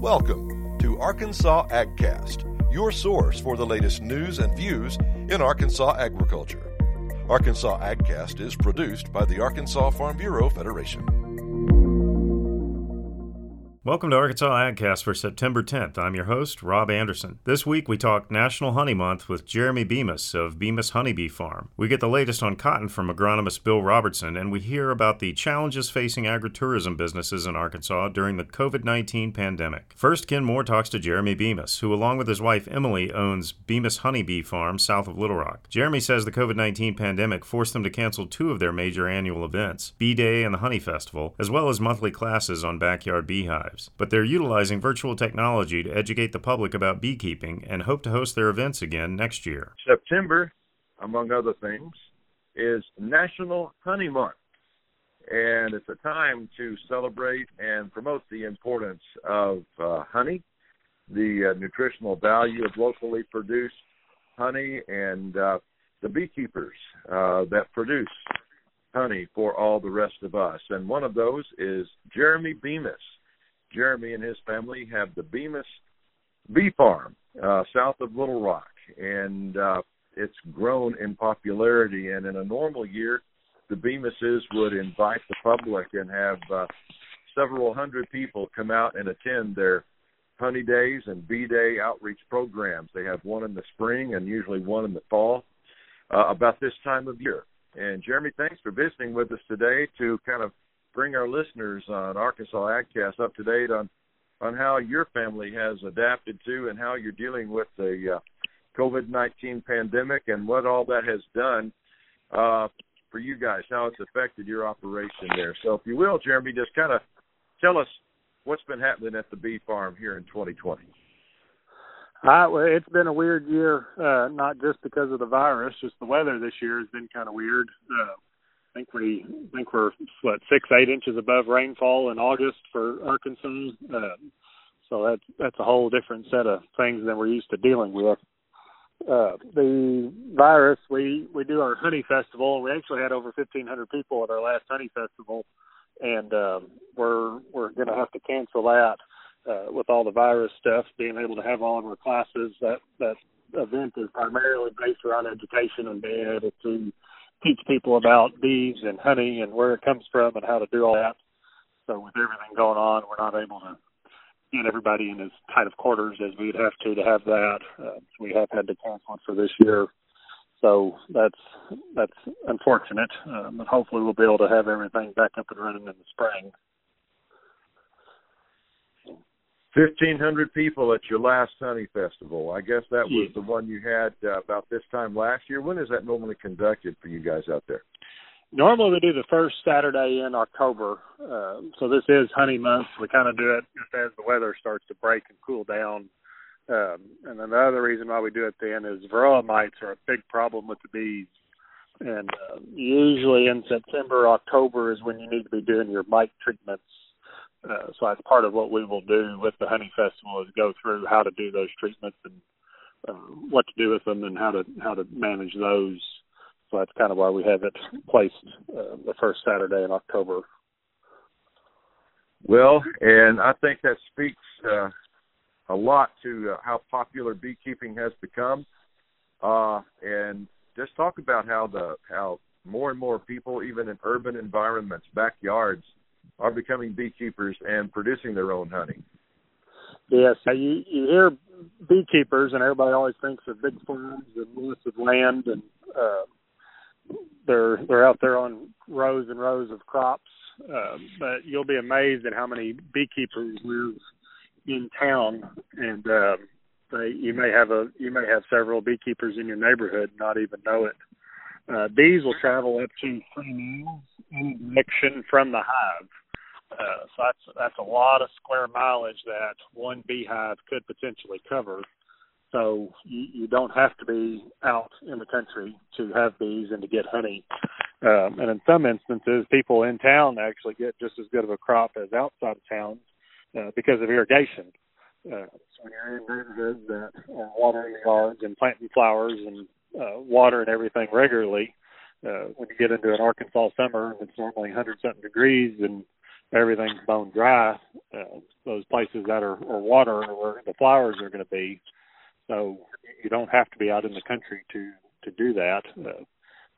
Welcome to Arkansas AgCast, your source for the latest news and views in Arkansas agriculture. Arkansas AgCast is produced by the Arkansas Farm Bureau Federation. Welcome to Arkansas AgCast for September 10th. I'm your host, Rob Anderson. This week we talk National Honey Month with Jeremy Bemis of Bemis Honeybee Farm. We get the latest on cotton from agronomist Bill Robertson, and we hear about the challenges facing agritourism businesses in Arkansas during the COVID 19 pandemic. First, Ken Moore talks to Jeremy Bemis, who, along with his wife Emily, owns Bemis Honeybee Farm south of Little Rock. Jeremy says the COVID 19 pandemic forced them to cancel two of their major annual events, Bee Day and the Honey Festival, as well as monthly classes on backyard beehives but they're utilizing virtual technology to educate the public about beekeeping and hope to host their events again next year. September, among other things, is National Honey Month. And it's a time to celebrate and promote the importance of uh, honey, the uh, nutritional value of locally produced honey, and uh, the beekeepers uh, that produce honey for all the rest of us. And one of those is Jeremy Bemis. Jeremy and his family have the Bemis Bee Farm uh, south of Little Rock, and uh, it's grown in popularity. And in a normal year, the Bemises would invite the public and have uh, several hundred people come out and attend their honey days and bee day outreach programs. They have one in the spring and usually one in the fall uh, about this time of year. And Jeremy, thanks for visiting with us today to kind of bring our listeners on Arkansas AgCast up to date on on how your family has adapted to and how you're dealing with the uh, COVID-19 pandemic and what all that has done uh, for you guys, how it's affected your operation there. So, if you will, Jeremy, just kind of tell us what's been happening at the bee farm here in 2020. Uh, well, it's been a weird year, uh, not just because of the virus, just the weather this year has been kind of weird. Uh, I think we I think we're what six eight inches above rainfall in August for Arkansas. Uh, so that's that's a whole different set of things than we're used to dealing with. Uh, the virus, we we do our honey festival. We actually had over 1,500 people at our last honey festival, and um, we're we're going to have to cancel that uh, with all the virus stuff. Being able to have all of our classes, that that event is primarily based around education and being able to teach people about bees and honey and where it comes from and how to do all that. So with everything going on, we're not able to get everybody in as tight of quarters as we'd have to to have that. Uh, we have had to cancel it for this year. So that's that's unfortunate, um, but hopefully we'll be able to have everything back up and running in the spring. 1,500 people at your last honey festival. I guess that was the one you had uh, about this time last year. When is that normally conducted for you guys out there? Normally we do the first Saturday in October. Uh, so this is honey month. We kind of do it just as the weather starts to break and cool down. Um, and then the other reason why we do it then is varroa mites are a big problem with the bees. And uh, usually in September, October is when you need to be doing your mite treatments uh, so that's part of what we will do with the honey festival is go through how to do those treatments and uh, what to do with them and how to how to manage those. So that's kind of why we have it placed uh, the first Saturday in October. Well, and I think that speaks uh, a lot to uh, how popular beekeeping has become, uh, and just talk about how the how more and more people, even in urban environments, backyards, are becoming beekeepers and producing their own honey. Yes, you you hear beekeepers, and everybody always thinks of big farms and lots of land, and uh, they're they're out there on rows and rows of crops. Uh, but you'll be amazed at how many beekeepers live in town, and uh, they, you may have a you may have several beekeepers in your neighborhood, not even know it. Uh, bees will travel up to three miles direction from the hive. Uh, so that's that's a lot of square mileage that one beehive could potentially cover. So you, you don't have to be out in the country to have bees and to get honey. Um, and in some instances, people in town actually get just as good of a crop as outside of town uh, because of irrigation. Uh, so when you're in neighborhoods that are watering yards and planting flowers and uh, watering everything regularly, uh, when you get into an Arkansas summer, it's normally 100 something degrees and everything's bone dry. Uh, those places that are, are water are where the flowers are going to be. So you don't have to be out in the country to to do that. Uh,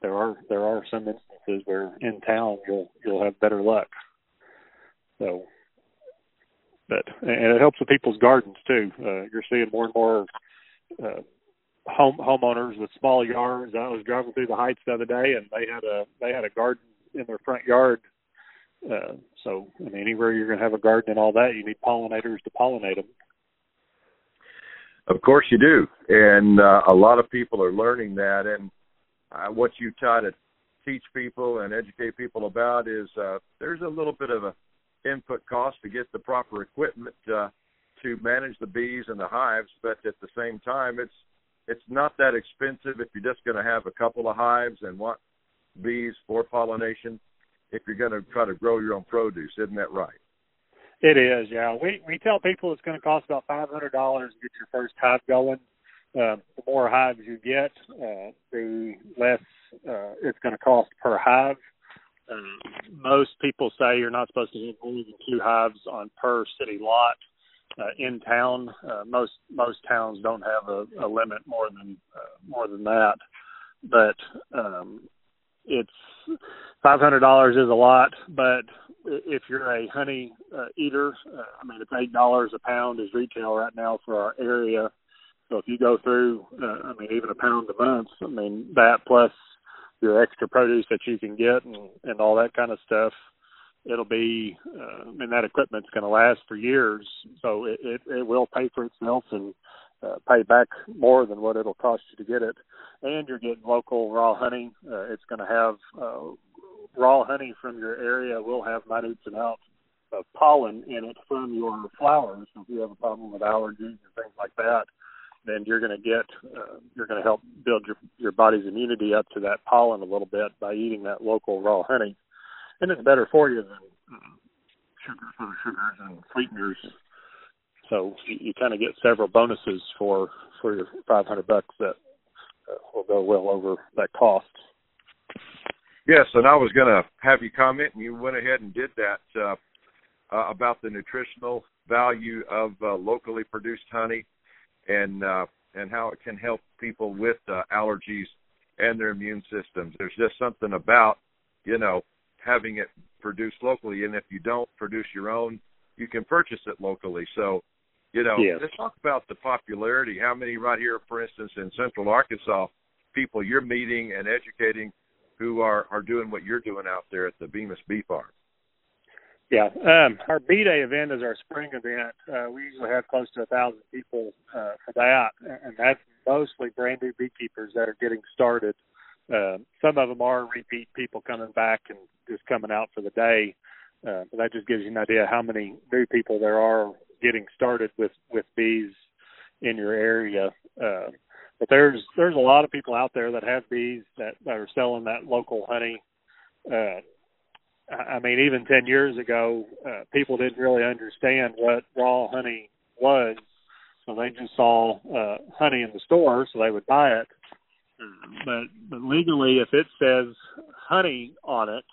there are there are some instances where in town you'll you'll have better luck. So, but and it helps with people's gardens too. Uh, you're seeing more and more uh, home homeowners with small yards. I was driving through the Heights the other day, and they had a they had a garden in their front yard. Uh, so, I mean, anywhere you're going to have a garden and all that, you need pollinators to pollinate them. Of course you do, and uh, a lot of people are learning that. And uh, what you try to teach people and educate people about is uh, there's a little bit of a input cost to get the proper equipment uh, to manage the bees and the hives, but at the same time, it's it's not that expensive if you're just going to have a couple of hives and want bees for pollination. If you're going to try to grow your own produce, isn't that right? It is, yeah. We we tell people it's going to cost about five hundred dollars to get your first hive going. Uh, the more hives you get, uh, the less uh, it's going to cost per hive. Uh, most people say you're not supposed to have more than two hives on per city lot uh, in town. Uh, most most towns don't have a, a limit more than uh, more than that, but um, it's five hundred dollars is a lot. But if you're a honey uh, eater, uh, I mean, it's eight dollars a pound is retail right now for our area. So if you go through, uh, I mean, even a pound a month, I mean, that plus your extra produce that you can get and, and all that kind of stuff, it'll be, uh, I mean, that equipment's going to last for years. So it, it, it will pay for itself and uh, pay back more than what it'll cost you to get it. And you're getting local raw honey. Uh, it's going to have uh, raw honey from your area will have minute amounts of pollen in it from your flowers. So if you have a problem with allergies and things like that, then you're going to get uh, you're going to help build your your body's immunity up to that pollen a little bit by eating that local raw honey, and it's better for you than uh, sugar for sugars and sweeteners. So you, you kind of get several bonuses for for your 500 bucks that uh, will go well over that cost. Yes, and I was going to have you comment, and you went ahead and did that uh, uh, about the nutritional value of uh, locally produced honey, and uh, and how it can help people with uh, allergies and their immune systems. There's just something about you know having it produced locally, and if you don't produce your own, you can purchase it locally. So, you know, yes. let's talk about the popularity. How many right here, for instance, in Central Arkansas, people you're meeting and educating who are are doing what you're doing out there at the Bemis Bee Farm. Yeah, um, our B Day event is our spring event. Uh, we usually have close to a thousand people uh, for that, and that's mostly brand new beekeepers that are getting started. Uh, some of them are repeat people coming back and just coming out for the day. Uh, but that just gives you an idea how many new people there are getting started with with bees in your area. Uh, but there's there's a lot of people out there that have bees that, that are selling that local honey. Uh, I mean, even ten years ago, uh, people didn't really understand what raw honey was, so they just saw uh, honey in the store, so they would buy it. But but legally, if it says honey on it,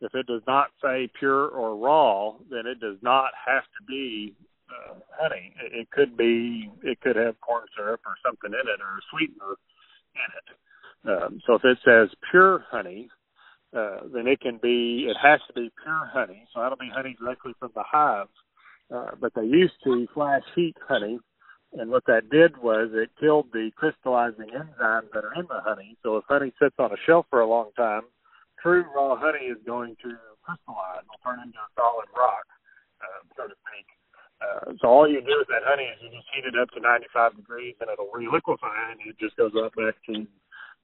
if it does not say pure or raw, then it does not have to be uh, honey. It, it could be, it could have corn syrup or something in it or a sweetener in it. Um, so if it says pure honey, uh, then it can be, it has to be pure honey. So that'll be honey directly from the hive. Uh, but they used to flash heat honey, and what that did was it killed the crystallizing enzymes that are in the honey. So if honey sits on a shelf for a long time, true raw honey is going to crystallize, will turn into a solid rock, uh, so to speak. Uh, so all you do with that honey is you just heat it up to 95 degrees and it'll reliquefy and it just goes right back to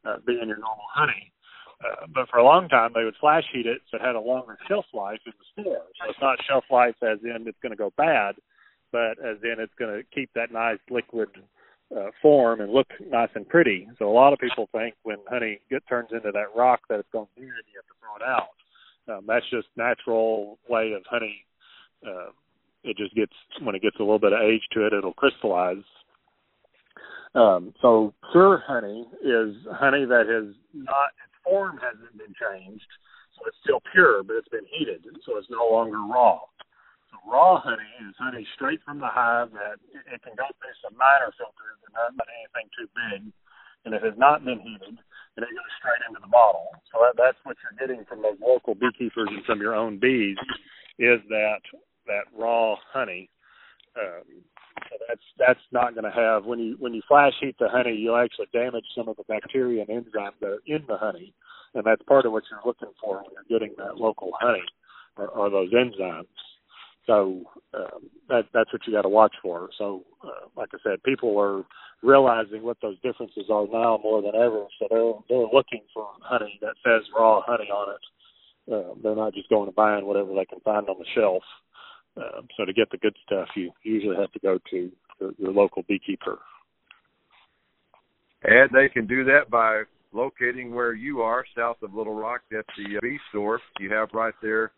uh, being your normal honey. Uh, but for a long time they would flash heat it so it had a longer shelf life in the store. So it's not shelf life as in it's going to go bad, but as in it's going to keep that nice liquid form and look nice and pretty. So a lot of people think when honey get turns into that rock that it's going to and you have to throw it out. Um, that's just natural way of honey uh, it just gets when it gets a little bit of age to it, it'll crystallize. Um, so pure honey is honey that has not its form hasn't been changed. So it's still pure, but it's been heated, so it's no longer raw. Raw honey is honey straight from the hive that it can go through some minor filters and not anything too big. And if it's not been heated, it goes straight into the bottle. So that, that's what you're getting from those local beekeepers and from your own bees is that that raw honey. Um, so that's that's not going to have when you when you flash heat the honey, you'll actually damage some of the bacteria and enzymes that are in the honey, and that's part of what you're looking for when you're getting that local honey, are, are those enzymes. So um, that that's what you got to watch for. So, uh, like I said, people are realizing what those differences are now more than ever. So they're they're looking for honey that says raw honey on it. Uh, they're not just going to buying whatever they can find on the shelf. Um, so to get the good stuff, you usually have to go to your, your local beekeeper. And they can do that by locating where you are, south of Little Rock, at the bee store you have right there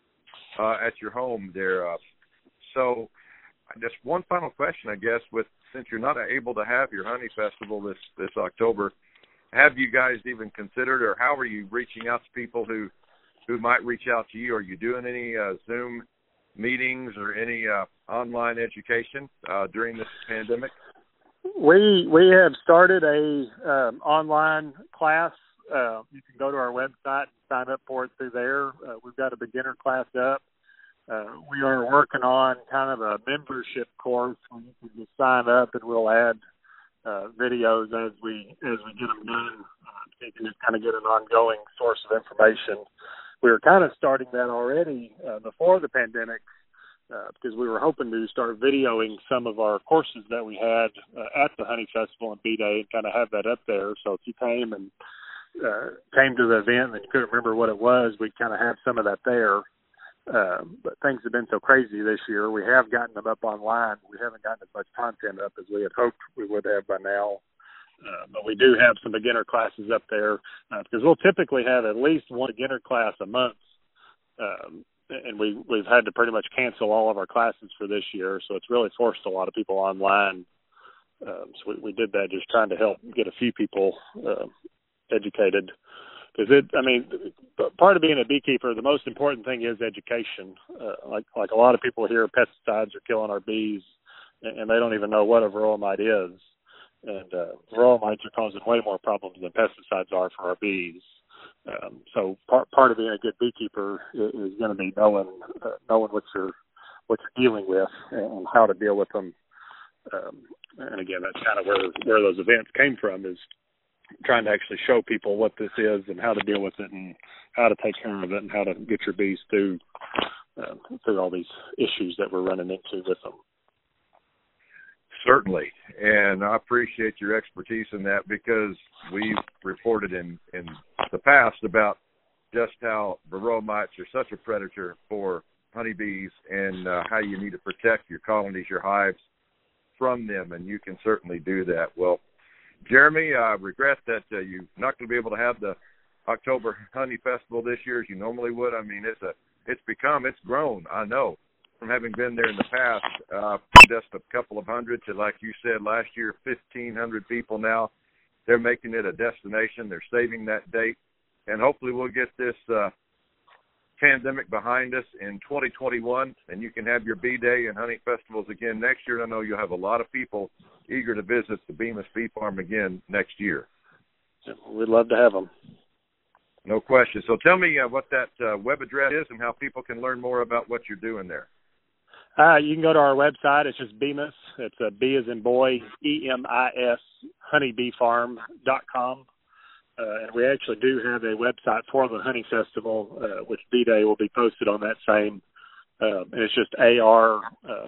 uh, at your home there. Uh, so, just one final question, I guess, with since you're not able to have your honey festival this this October, have you guys even considered, or how are you reaching out to people who who might reach out to you? Are you doing any uh, Zoom meetings or any uh, online education uh, during this pandemic? We we have started a um, online class. Uh, you can go to our website and sign up for it through there. Uh, we've got a beginner class up. Uh, we are working on kind of a membership course where you can just sign up and we'll add uh, videos as we as we get them done. Uh, so you can just kind of get an ongoing source of information we were kind of starting that already uh, before the pandemic uh, because we were hoping to start videoing some of our courses that we had uh, at the Honey Festival and B Day and kind of have that up there. So if you came and uh, came to the event and you couldn't remember what it was, we'd kind of have some of that there. Uh, but things have been so crazy this year. We have gotten them up online. We haven't gotten as much content up as we had hoped we would have by now. Uh, but we do have some beginner classes up there uh, because we'll typically have at least one beginner class a month. Um, and we we've had to pretty much cancel all of our classes for this year, so it's really forced a lot of people online. Um, so we, we did that just trying to help get a few people uh, educated. Because it, I mean, part of being a beekeeper, the most important thing is education. Uh, like like a lot of people here, pesticides are killing our bees, and, they don't even know what a varroa is and uh, varroa are causing way more problems than pesticides are for our bees. Um, so part part of being a good beekeeper is, is going to be knowing uh, knowing what you're what you're dealing with and how to deal with them. Um, and again, that's kind of where where those events came from is trying to actually show people what this is and how to deal with it and how to take care of it and how to get your bees through uh, through all these issues that we're running into with them. Certainly, and I appreciate your expertise in that because we've reported in in the past about just how varroa mites are such a predator for honeybees and uh, how you need to protect your colonies, your hives from them, and you can certainly do that. Well, Jeremy, I regret that uh, you're not going to be able to have the October Honey Festival this year as you normally would. I mean, it's a it's become it's grown. I know from having been there in the past, uh, just a couple of hundred to, like you said last year, 1,500 people now. They're making it a destination. They're saving that date. And hopefully we'll get this uh, pandemic behind us in 2021, and you can have your bee day and honey festivals again next year. I know you'll have a lot of people eager to visit the Bemis Bee Farm again next year. We'd love to have them. No question. So tell me uh, what that uh, web address is and how people can learn more about what you're doing there. Uh, you can go to our website. It's just Bemis. It's a B as in boy, E M I S, honeybeefarm.com. Uh, and we actually do have a website for the Honey Festival, uh, which B Day will be posted on that same. Um, and it's just ar uh.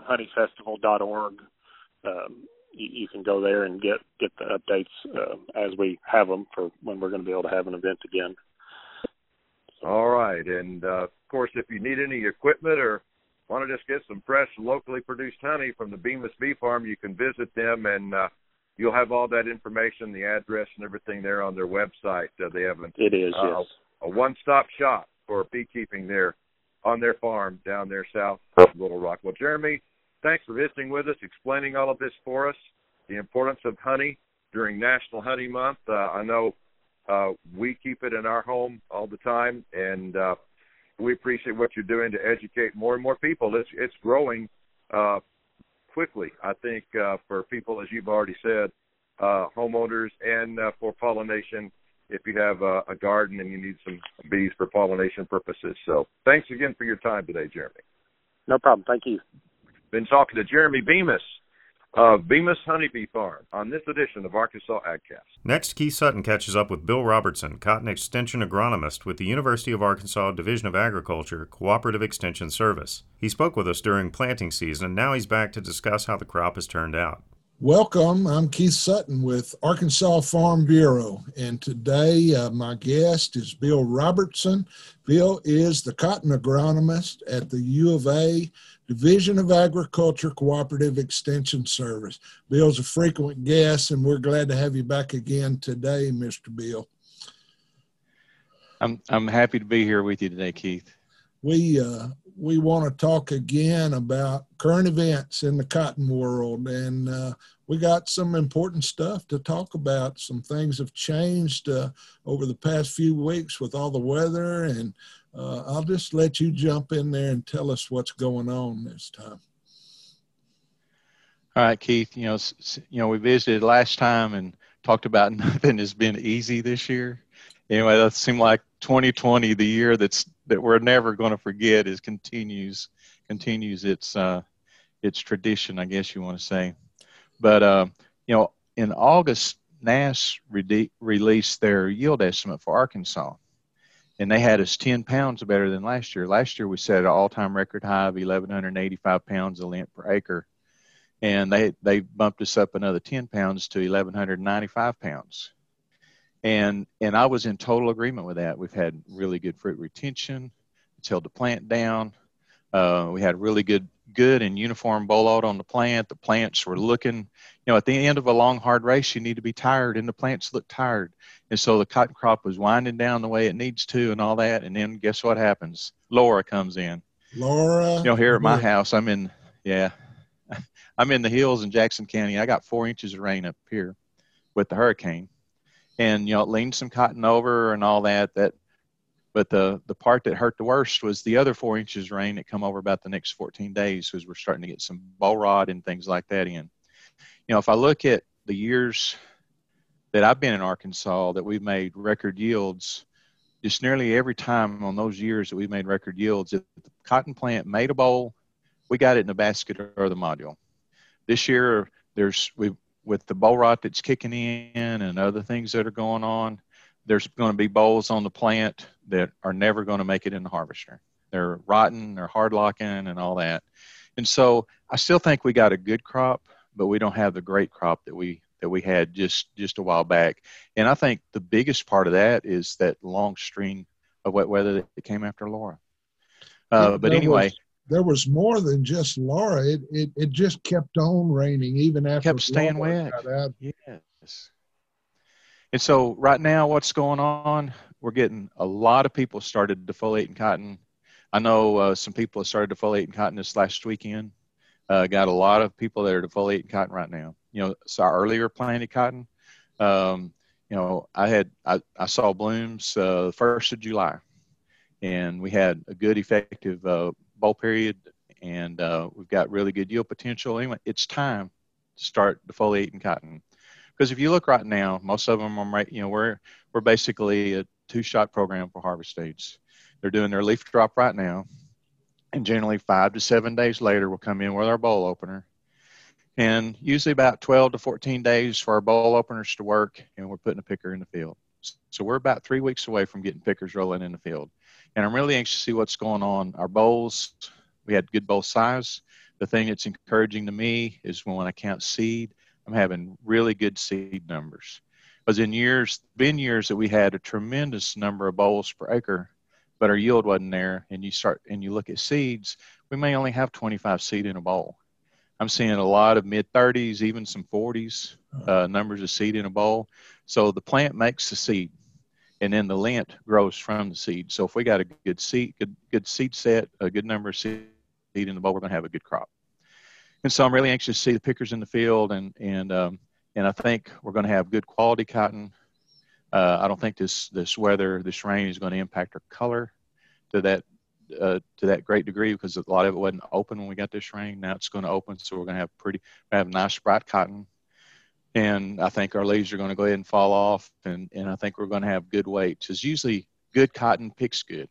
Um, you, you can go there and get get the updates uh, as we have them for when we're going to be able to have an event again. All right, and uh, of course, if you need any equipment or want to just get some fresh, locally produced honey from the Bemis Bee Farm, you can visit them and uh, you'll have all that information, the address and everything there on their website. Uh, they have an, it is uh, yes. a one-stop shop for beekeeping there on their farm down there south of Little Rock. Well, Jeremy, thanks for visiting with us, explaining all of this for us, the importance of honey during National Honey Month. Uh, I know uh, we keep it in our home all the time, and uh, we appreciate what you're doing to educate more and more people. It's it's growing uh, quickly. I think uh, for people, as you've already said, uh, homeowners and uh, for pollination. If you have a, a garden and you need some bees for pollination purposes. So thanks again for your time today, Jeremy. No problem. Thank you. Been talking to Jeremy Bemis of Bemis Honeybee Farm on this edition of Arkansas AgCast. Next, Keith Sutton catches up with Bill Robertson, cotton extension agronomist with the University of Arkansas Division of Agriculture Cooperative Extension Service. He spoke with us during planting season, and now he's back to discuss how the crop has turned out. Welcome. I'm Keith Sutton with Arkansas Farm Bureau, and today uh, my guest is Bill Robertson. Bill is the cotton agronomist at the U of A Division of Agriculture Cooperative Extension Service. Bill's a frequent guest, and we're glad to have you back again today, Mr. Bill. I'm I'm happy to be here with you today, Keith. We uh, we want to talk again about current events in the cotton world. And uh, we got some important stuff to talk about. Some things have changed uh, over the past few weeks with all the weather. And uh, I'll just let you jump in there and tell us what's going on this time. All right, Keith. You know, you know, we visited last time and talked about nothing has been easy this year. Anyway, that seemed like 2020, the year that's that we're never going to forget, is continues continues its uh, its tradition, I guess you want to say. But uh, you know, in August, NASS re- released their yield estimate for Arkansas, and they had us 10 pounds better than last year. Last year we set an all-time record high of 1,185 pounds of lint per acre, and they they bumped us up another 10 pounds to 1,195 pounds and and I was in total agreement with that. We've had really good fruit retention. It's held the plant down. Uh, we had really good good and uniform bollout on the plant. The plants were looking, know, at the end of a long hard race, you need to be tired, and the plants look tired. And so the cotton crop was winding down the way it needs to, and all that. And then guess what happens? Laura comes in. Laura. You know, here at my house, I'm in. Yeah, I'm in the hills in Jackson County. I got four inches of rain up here with the hurricane and you know it leaned some cotton over and all that that but the the part that hurt the worst was the other four inches rain that come over about the next 14 days because we're starting to get some boll rot and things like that in you know if i look at the years that i've been in arkansas that we've made record yields just nearly every time on those years that we've made record yields if the cotton plant made a boll, we got it in the basket or the module this year there's we've with the boll rot that's kicking in and other things that are going on, there's going to be bolls on the plant that are never going to make it in the harvester. They're rotten, they're hard locking, and all that. And so I still think we got a good crop, but we don't have the great crop that we that we had just just a while back. And I think the biggest part of that is that long string of wet weather that came after Laura. Uh, but anyway, there was more than just Laura. It it, it just kept on raining even after kept staying Laura wet. Yes. And so right now, what's going on? We're getting a lot of people started defoliating cotton. I know uh, some people have started defoliating cotton this last weekend. Uh, got a lot of people that are defoliating cotton right now. You know, our earlier planted cotton. Um, you know, I had I, I saw blooms uh, first of July, and we had a good effective uh, boll period, and uh, we've got really good yield potential. Anyway, it's time to start defoliating cotton. Because if you look right now, most of them are, right. you know, we're we're basically a two-shot program for harvest dates. They're doing their leaf drop right now, and generally five to seven days later, we'll come in with our boll opener, and usually about 12 to 14 days for our boll openers to work, and we're putting a picker in the field. So we're about three weeks away from getting pickers rolling in the field and I'm really anxious to see what's going on. Our bolls, we had good boll size. The thing that's encouraging to me is when I count seed, I'm having really good seed numbers. Because in years, been years that we had a tremendous number of bolls per acre, but our yield wasn't there. And you start and you look at seeds, we may only have 25 seed in a boll I'm seeing a lot of mid 30s, even some 40s uh, numbers of seed in a boll So the plant makes the seed and then the lint grows from the seed. So if we got a good seed, good good seed set, a good number of seed in the boll, we're going to have a good crop. And so I'm really anxious to see the pickers in the field, and and um, and I think we're going to have good quality cotton. Uh, I don't think this this weather, this rain is going to impact our color to that uh, to that great degree because a lot of it wasn't open when we got this rain. Now it's going to open, so we're going to have pretty, have nice bright cotton, and I think our leaves are going to go ahead and fall off, and and I think we're going to have good weights. Because usually good cotton picks good.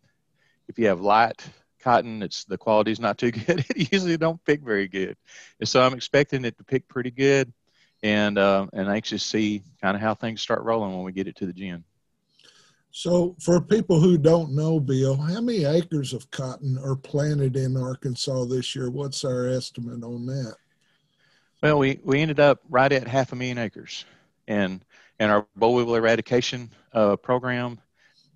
If you have light cotton, it's the quality's not too good. it usually don't pick very good, and so I'm expecting it to pick pretty good, and uh, and anxious to see kind of how things start rolling when we get it to the gin. So, for people who don't know, Bill, how many acres of cotton are planted in Arkansas this year? What's our estimate on that? Well, we, we ended up right at half a million acres, and and our boll weevil eradication uh, program,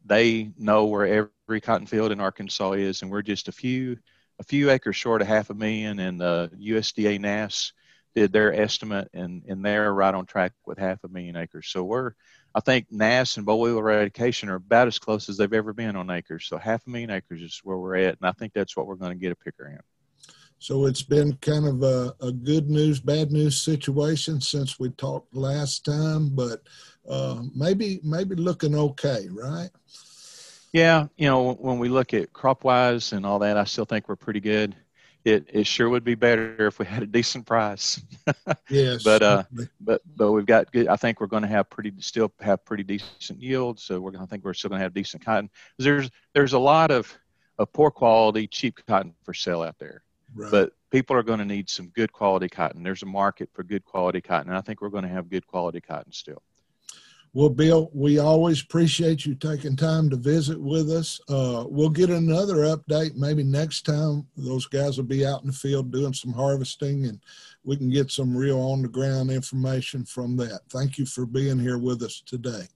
they know where every cotton field in Arkansas is, and we're just a few a few acres short of half a million. And the USDA NASS did their estimate, and and they're right on track with half a million acres. So we're I think NASS and boll weevil eradication are about as close as they've ever been on acres. So half a million acres is where we're at, and I think that's what we're going to get a picker in. So it's been kind of a, a good news, bad news situation since we talked last time, but uh, maybe maybe looking okay, right? Yeah, you know, when we look at crop wise and all that, I still think we're pretty good it it sure would be better if we had a decent price. yes. But uh, but but we've got good. I think we're going to have pretty still have pretty decent yield. So we're going to think we're still going to have decent cotton. There's there's a lot of of poor quality cheap cotton for sale out there. Right. But people are going to need some good quality cotton. There's a market for good quality cotton, and I think we're going to have good quality cotton still. Well, Bill, we always appreciate you taking time to visit with us. Uh, we'll get another update maybe next time. Those guys will be out in the field doing some harvesting and we can get some real on the ground information from that. Thank you for being here with us today.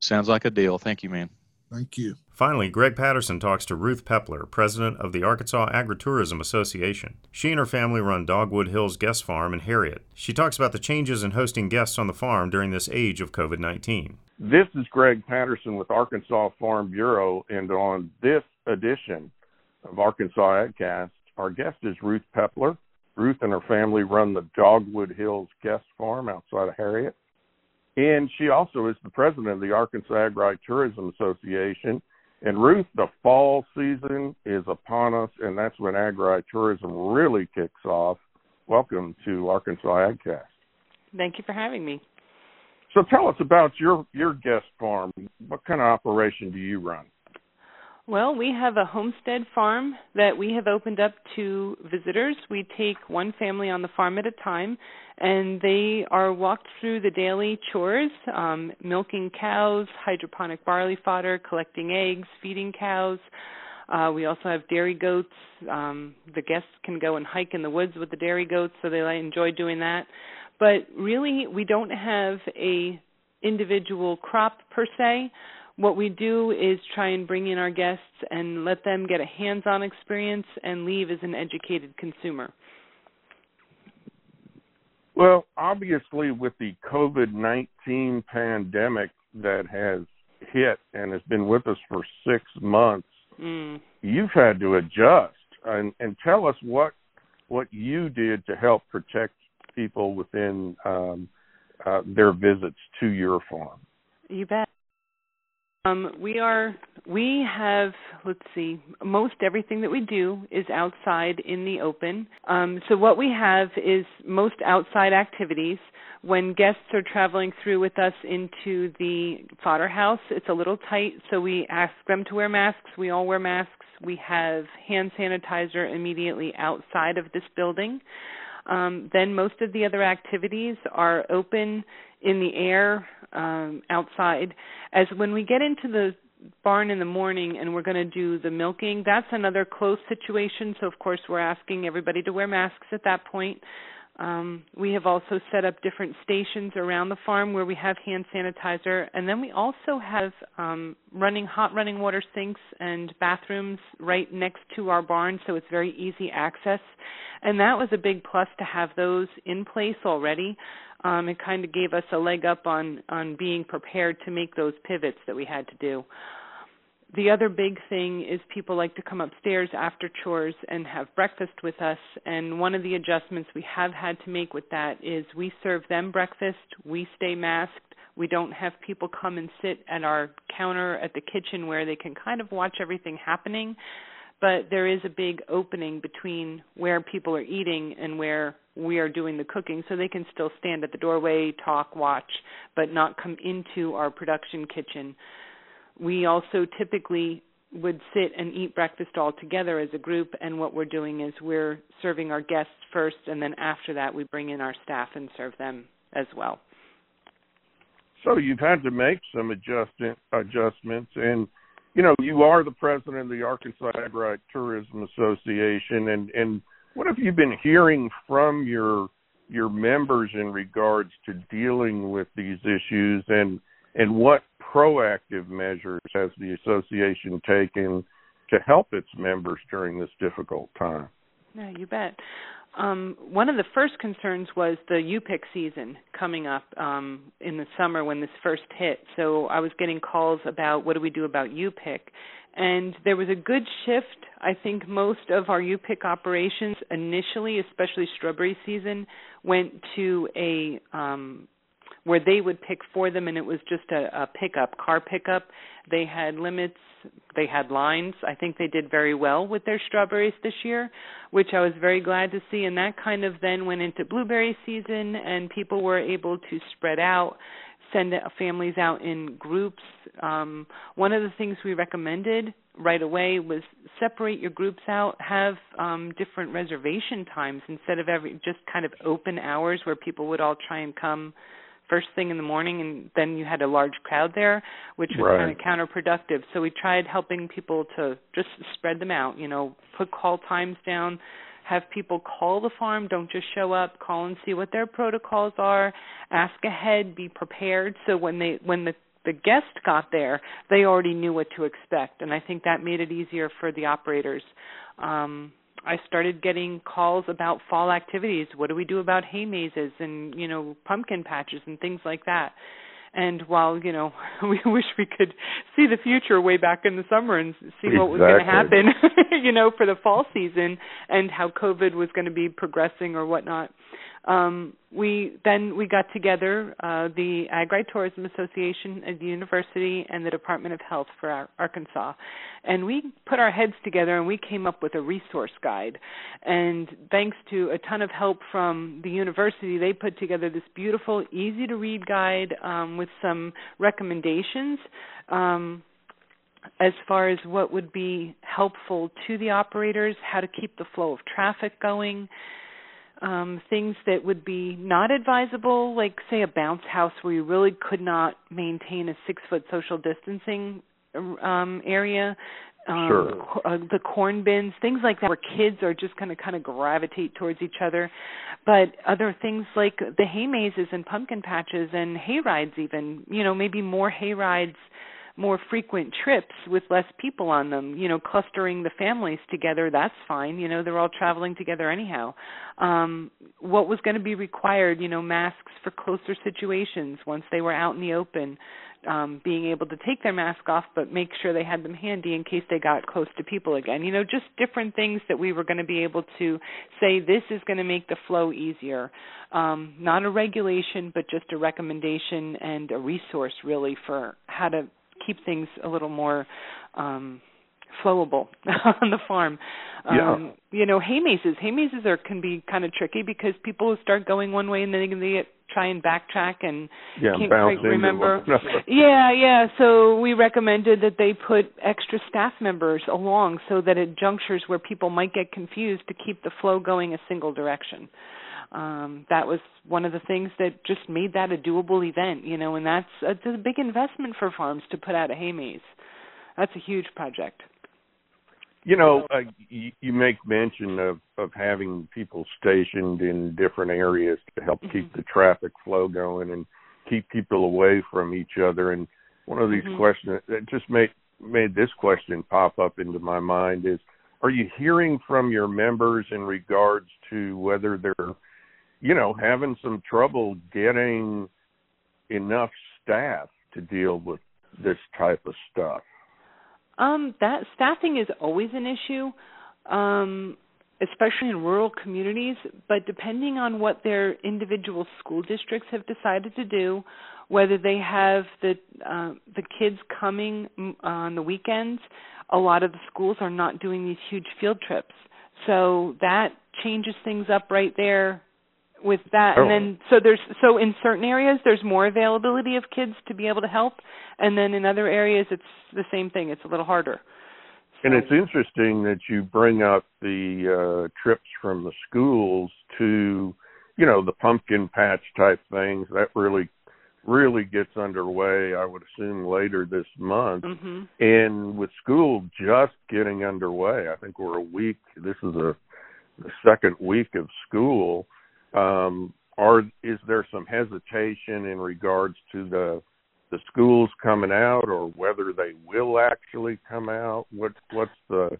Sounds like a deal. Thank you, man. Thank you. Finally, Greg Patterson talks to Ruth Pepler, president of the Arkansas Agritourism Association. She and her family run Dogwood Hills Guest Farm in Harriet. She talks about the changes in hosting guests on the farm during this age of COVID 19. This is Greg Patterson with Arkansas Farm Bureau, and on this edition of Arkansas AgCast, our guest is Ruth Pepler. Ruth and her family run the Dogwood Hills Guest Farm outside of Harriet. And she also is the president of the Arkansas Agri Tourism Association. And Ruth, the fall season is upon us, and that's when agri tourism really kicks off. Welcome to Arkansas AgCast. Thank you for having me. So tell us about your your guest farm. What kind of operation do you run? Well, we have a homestead farm that we have opened up to visitors. We take one family on the farm at a time, and they are walked through the daily chores um, milking cows, hydroponic barley fodder, collecting eggs, feeding cows. Uh, we also have dairy goats. Um, the guests can go and hike in the woods with the dairy goats, so they enjoy doing that. But really, we don't have a individual crop per se what we do is try and bring in our guests and let them get a hands-on experience and leave as an educated consumer. Well, obviously, with the COVID 19 pandemic that has hit and has been with us for six months, mm. you've had to adjust and, and tell us what what you did to help protect people within um, uh, their visits to your farm. You bet. Um, we are we have let's see most everything that we do is outside in the open. Um, so what we have is most outside activities. When guests are traveling through with us into the fodder house, it's a little tight, so we ask them to wear masks. We all wear masks. We have hand sanitizer immediately outside of this building. Um, then most of the other activities are open in the air um, outside. As when we get into the barn in the morning and we're going to do the milking, that's another close situation. So of course we're asking everybody to wear masks at that point. Um, we have also set up different stations around the farm where we have hand sanitizer, and then we also have um, running hot running water sinks and bathrooms right next to our barn, so it's very easy access. And that was a big plus to have those in place already. Um, it kind of gave us a leg up on on being prepared to make those pivots that we had to do the other big thing is people like to come upstairs after chores and have breakfast with us and one of the adjustments we have had to make with that is we serve them breakfast we stay masked we don't have people come and sit at our counter at the kitchen where they can kind of watch everything happening but there is a big opening between where people are eating and where we are doing the cooking so they can still stand at the doorway, talk, watch, but not come into our production kitchen. We also typically would sit and eat breakfast all together as a group and what we're doing is we're serving our guests first and then after that we bring in our staff and serve them as well. So you've had to make some adjustment adjustments and you know, you are the president of the Arkansas Ag Tourism Association and and what have you been hearing from your your members in regards to dealing with these issues and and what proactive measures has the association taken to help its members during this difficult time? Yeah, you bet. Um, one of the first concerns was the U-pick season coming up um, in the summer when this first hit. So I was getting calls about what do we do about U-pick, and there was a good shift. I think most of our U-pick operations initially, especially strawberry season, went to a um, where they would pick for them and it was just a, a pickup car pickup. They had limits. They had lines. I think they did very well with their strawberries this year which i was very glad to see. And that kind of then went into blueberry season and people were able to spread out send families out in groups. Um one of the things we recommended right away was separate your groups out have um different reservation times instead of every just kind of open hours where people would all try and come first thing in the morning and then you had a large crowd there which was right. kind of counterproductive. So we tried helping people to just spread them out you know put call times down have people call the farm don't just show up call and see what their protocols are ask ahead be prepared. So when they when the the guest got there they already knew what to expect and i think that made it easier for the operators. Um I started getting calls about fall activities. What do we do about hay mazes and you know pumpkin patches and things like that? And while you know we wish we could see the future way back in the summer and see exactly. what was going to happen, you know, for the fall season and how COVID was going to be progressing or whatnot, um, we then we got together uh, the Agri Tourism Association at the university and the Department of Health for our, Arkansas, and we put our heads together and we came up with a resource guide. And thanks to a ton of help from the university, they put together this beautiful, easy to read guide um, with some recommendations. Um, as far as what would be helpful to the operators, how to keep the flow of traffic going, um, things that would be not advisable, like say a bounce house where you really could not maintain a six foot social distancing um, area. Um, sure. uh, the corn bins, things like that, where kids are just going to kind of gravitate towards each other. But other things like the hay mazes and pumpkin patches and hay rides, even you know, maybe more hay rides more frequent trips with less people on them you know clustering the families together that's fine you know they're all traveling together anyhow. Um what was going to be required you know masks for closer situations once they were out in the open um being able to take their mask off but make sure they had them handy in case they got close to people again you know just different things that we were going to be able to say this is going to make the flow easier. Um not a regulation but just a recommendation and a resource really for how to keep things a little more um flowable on the farm. Yeah. Um, you know, hay mazes. Hay mazes are can be kind of tricky because people start going one way and then they try and backtrack and yeah, can't quite remember. Yeah, yeah. So we recommended that they put extra staff members along so that at junctures where people might get confused to keep the flow going a single direction um that was one of the things that just made that a doable event you know and that's a, a big investment for farms to put out a hay maze that's a huge project you know uh, you, you make mention of of having people stationed in different areas to help mm-hmm. keep the traffic flow going and keep people away from each other and one of these mm-hmm. questions that just made made this question pop up into my mind is are you hearing from your members in regards to whether they're you know, having some trouble getting enough staff to deal with this type of stuff? Um, that staffing is always an issue. Um, especially in rural communities. But depending on what their individual school districts have decided to do, whether they have the uh, the kids coming mm, on the weekends, a lot of the schools are not doing these huge field trips. So that changes things up right there with that. Oh. And then so there's so in certain areas there's more availability of kids to be able to help and then in other areas it's the same thing. It's a little harder. And it's interesting that you bring up the uh trips from the schools to you know the pumpkin patch type things that really really gets underway i would assume later this month mm-hmm. and with school just getting underway i think we're a week this is a the second week of school um are is there some hesitation in regards to the the schools coming out or whether they will actually come out what what's the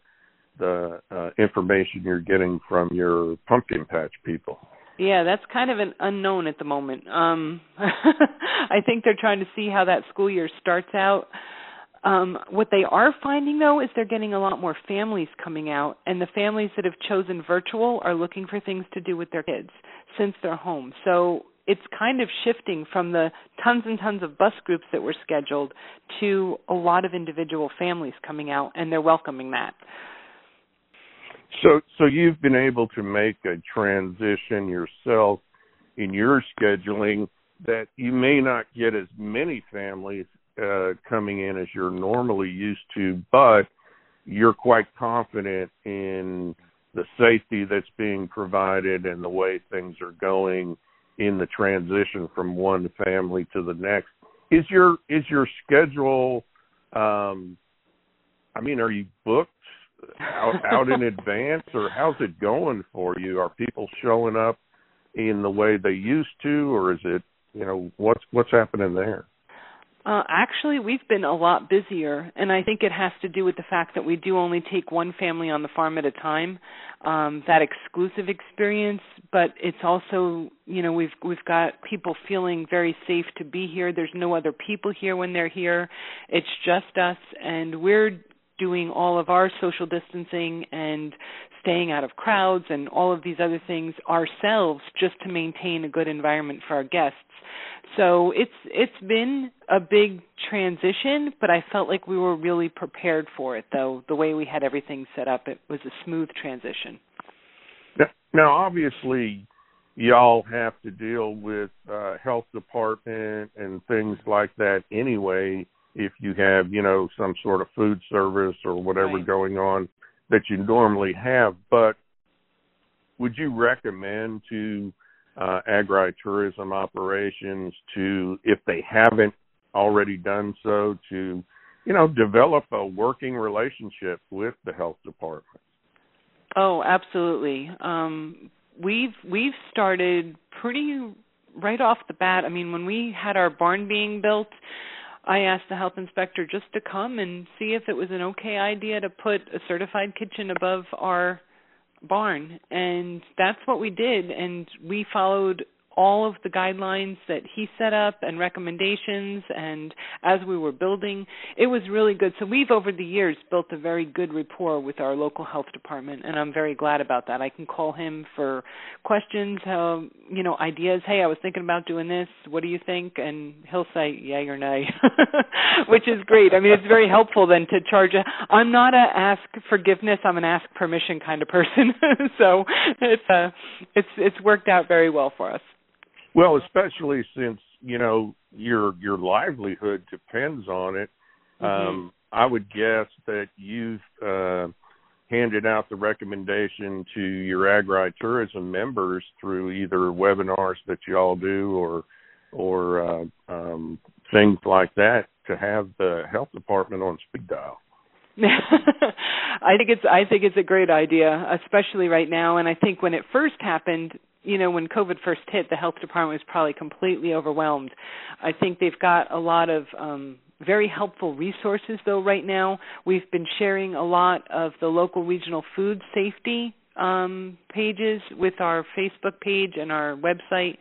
the uh, information you're getting from your pumpkin patch people yeah, that's kind of an unknown at the moment. Um I think they're trying to see how that school year starts out. Um what they are finding though is they're getting a lot more families coming out and the families that have chosen virtual are looking for things to do with their kids since they're home. So it's kind of shifting from the tons and tons of bus groups that were scheduled to a lot of individual families coming out and they're welcoming that. So so you've been able to make a transition yourself in your scheduling that you may not get as many families uh, coming in as you're normally used to, but you're quite confident in the safety that's being provided and the way things are going in the transition from one family to the next. Is your is your schedule um I mean are you booked out out in advance or how's it going for you? Are people showing up in the way they used to or is it you know what's what's happening there? Uh, actually, we've been a lot busier, and I think it has to do with the fact that we do only take one family on the farm at a time. Um, that exclusive experience, but it's also, you know, we've we've got people feeling very safe to be here. There's no other people here when they're here. It's just us, and we're doing all of our social distancing and staying out of crowds and all of these other things ourselves just to maintain a good environment for our guests. So it's it's been a big transition, but I felt like we were really prepared for it though. The way we had everything set up, it was a smooth transition. Now, obviously, y'all have to deal with uh health department and things like that anyway if you have, you know, some sort of food service or whatever right. going on that you normally have, but would you recommend to uh, agri-tourism operations to, if they haven't already done so, to you know develop a working relationship with the health department? Oh, absolutely. Um, we've we've started pretty right off the bat. I mean, when we had our barn being built, I asked the health inspector just to come and see if it was an okay idea to put a certified kitchen above our barn. And that's what we did. And we followed all of the guidelines that he set up and recommendations and as we were building it was really good. So we've over the years built a very good rapport with our local health department and i'm very glad about that. I can call him for questions um you know ideas. Hey i was thinking about doing this. What do you think? And he'll say yay or nay which is great. I mean it's very helpful then to charge a i'm not a ask forgiveness i'm an ask permission kind of person. So it's uh it's it's worked out very well for us well, especially since you know your your livelihood depends on it. Mm-hmm. Um, I would guess that you've uh, handed out the recommendation to your agri tourism members through either webinars that you all do or or uh, um, things like that to have the health department on speed dial. I think it's I think it's a great idea, especially right now. And I think when it first happened, you know, when COVID first hit, the health department was probably completely overwhelmed. I think they've got a lot of um, very helpful resources, though, right now. We've been sharing a lot of the local regional food safety um, pages with our Facebook page and our website,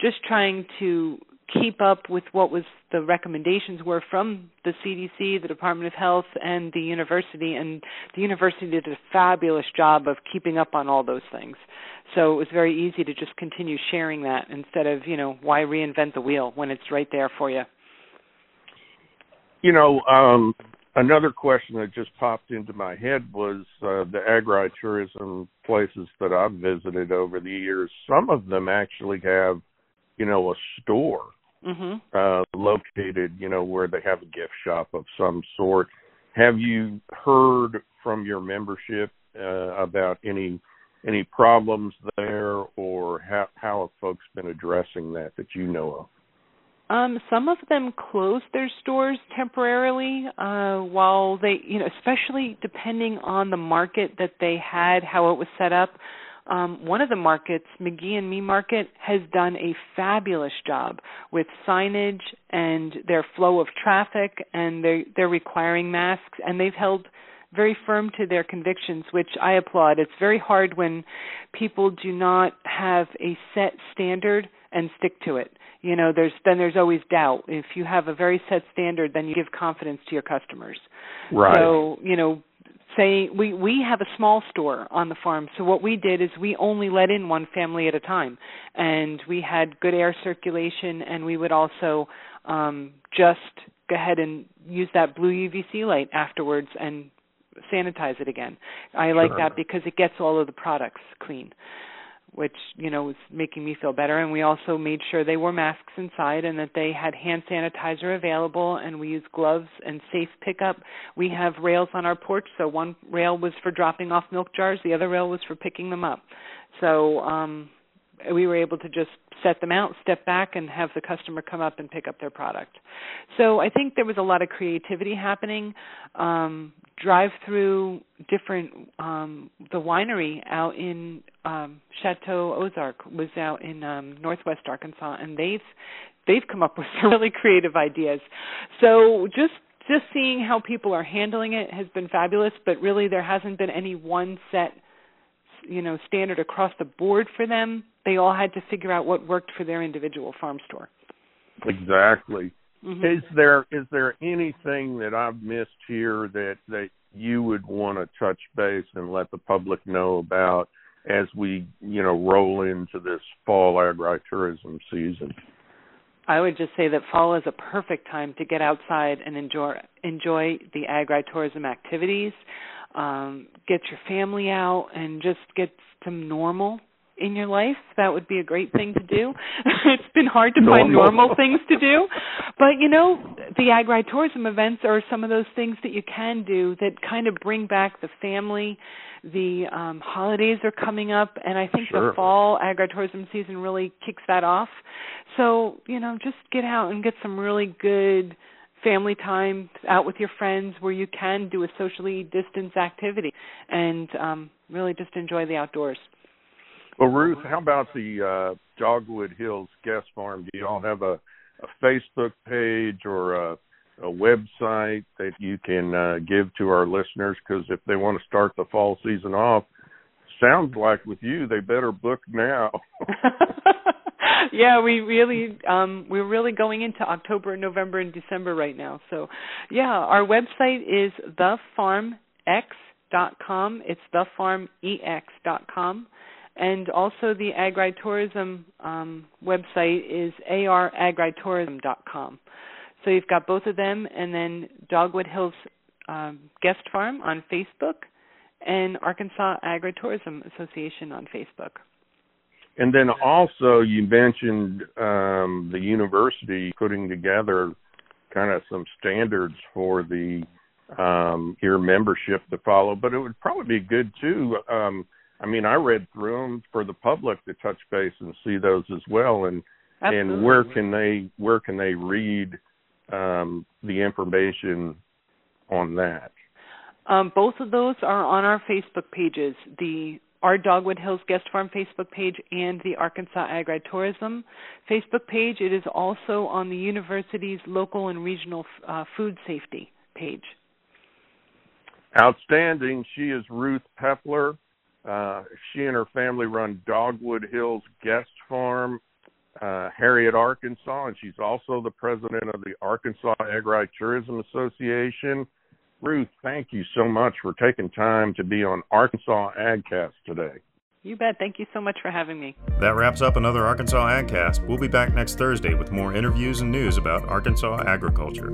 just trying to keep up with what was the recommendations were from the CDC, the Department of Health, and the university. And the university did a fabulous job of keeping up on all those things. So it was very easy to just continue sharing that instead of, you know, why reinvent the wheel when it's right there for you. You know, um, another question that just popped into my head was uh, the agritourism places that I've visited over the years. Some of them actually have, you know, a store mm-hmm. uh, located, you know, where they have a gift shop of some sort. Have you heard from your membership uh, about any any problems there, or how how have folks been addressing that that you know of? Um, some of them closed their stores temporarily uh, while they, you know, especially depending on the market that they had, how it was set up. Um, one of the markets, McGee and Me Market, has done a fabulous job with signage and their flow of traffic, and they're, they're requiring masks, and they've held very firm to their convictions, which I applaud. It's very hard when people do not have a set standard and stick to it. You know, there's then there's always doubt. If you have a very set standard, then you give confidence to your customers. Right. So, you know, say we we have a small store on the farm so what we did is we only let in one family at a time and we had good air circulation and we would also um just go ahead and use that blue UVC light afterwards and sanitize it again. I like Sure. that because it gets all of the products clean which you know was making me feel better. And we also made sure they wore masks inside and that they had hand sanitizer available. And we used gloves and safe pickup. We have rails on our porch. So one rail was for dropping off milk jars. The other rail was for picking them up. So um we were able to just set them out, step back, and have the customer come up and pick up their product. So I think there was a lot of creativity happening. Um, drive through different um, the winery out in um, Chateau Ozark was out in um, Northwest Arkansas, and they've they've come up with some really creative ideas. So just just seeing how people are handling it has been fabulous, but really there hasn't been any one set you know standard across the board for them they all had to figure out what worked for their individual farm store Exactly. mm-hmm. Is there is there anything that I've missed here that that you would want to touch base and let the public know about as we you know roll into this fall agritourism season? i would just say that fall is a perfect time to get outside and enjoy enjoy the agritourism activities um get your family out and just get some normal in your life that would be a great thing to do it's been hard to find Normal. normal things to do but you know the agritourism events are some of those things that you can do that kind of bring back the family the um holidays are coming up and i think Sure. the fall agritourism season really kicks that off so you know just get out and get some really good family time out with your friends where you can do a socially distanced activity and um really just enjoy the outdoors Well, Ruth, how about the uh, Dogwood Hills Guest Farm? Do y'all have a, a Facebook page or a, a website that you can uh, give to our listeners? Because if they want to start the fall season off, sounds like with you they better book now. yeah, we really um we're really going into October, November and December right now. So, yeah, our website is thefarmex.com. It's thefarmex.com. And also the agritourism um, website is aragritourism.com. So you've got both of them, and then Dogwood Hills um, Guest Farm on Facebook, and Arkansas Agritourism Association on Facebook. And then also you mentioned um, the university putting together kind of some standards for the um, your membership to follow, but it would probably be good too. Um, I mean, I read through them for the public to touch base and see those as well, and Absolutely. and where can they where can they read um, the information on that? Um, both of those are on our Facebook pages. The our Dogwood Hills Guest Farm Facebook page and the Arkansas Agritourism Facebook page. It is also on the university's local and regional uh, food safety page. Outstanding. She is Ruth Pepler. Uh, she and her family run Dogwood Hills Guest Farm uh, Harriet, Arkansas, and she's also the president of the Arkansas Ag Tourism Association. Ruth, thank you so much for taking time to be on Arkansas AgCast today. You bet. Thank you so much for having me. That wraps up another Arkansas AgCast. We'll be back next Thursday with more interviews and news about Arkansas agriculture.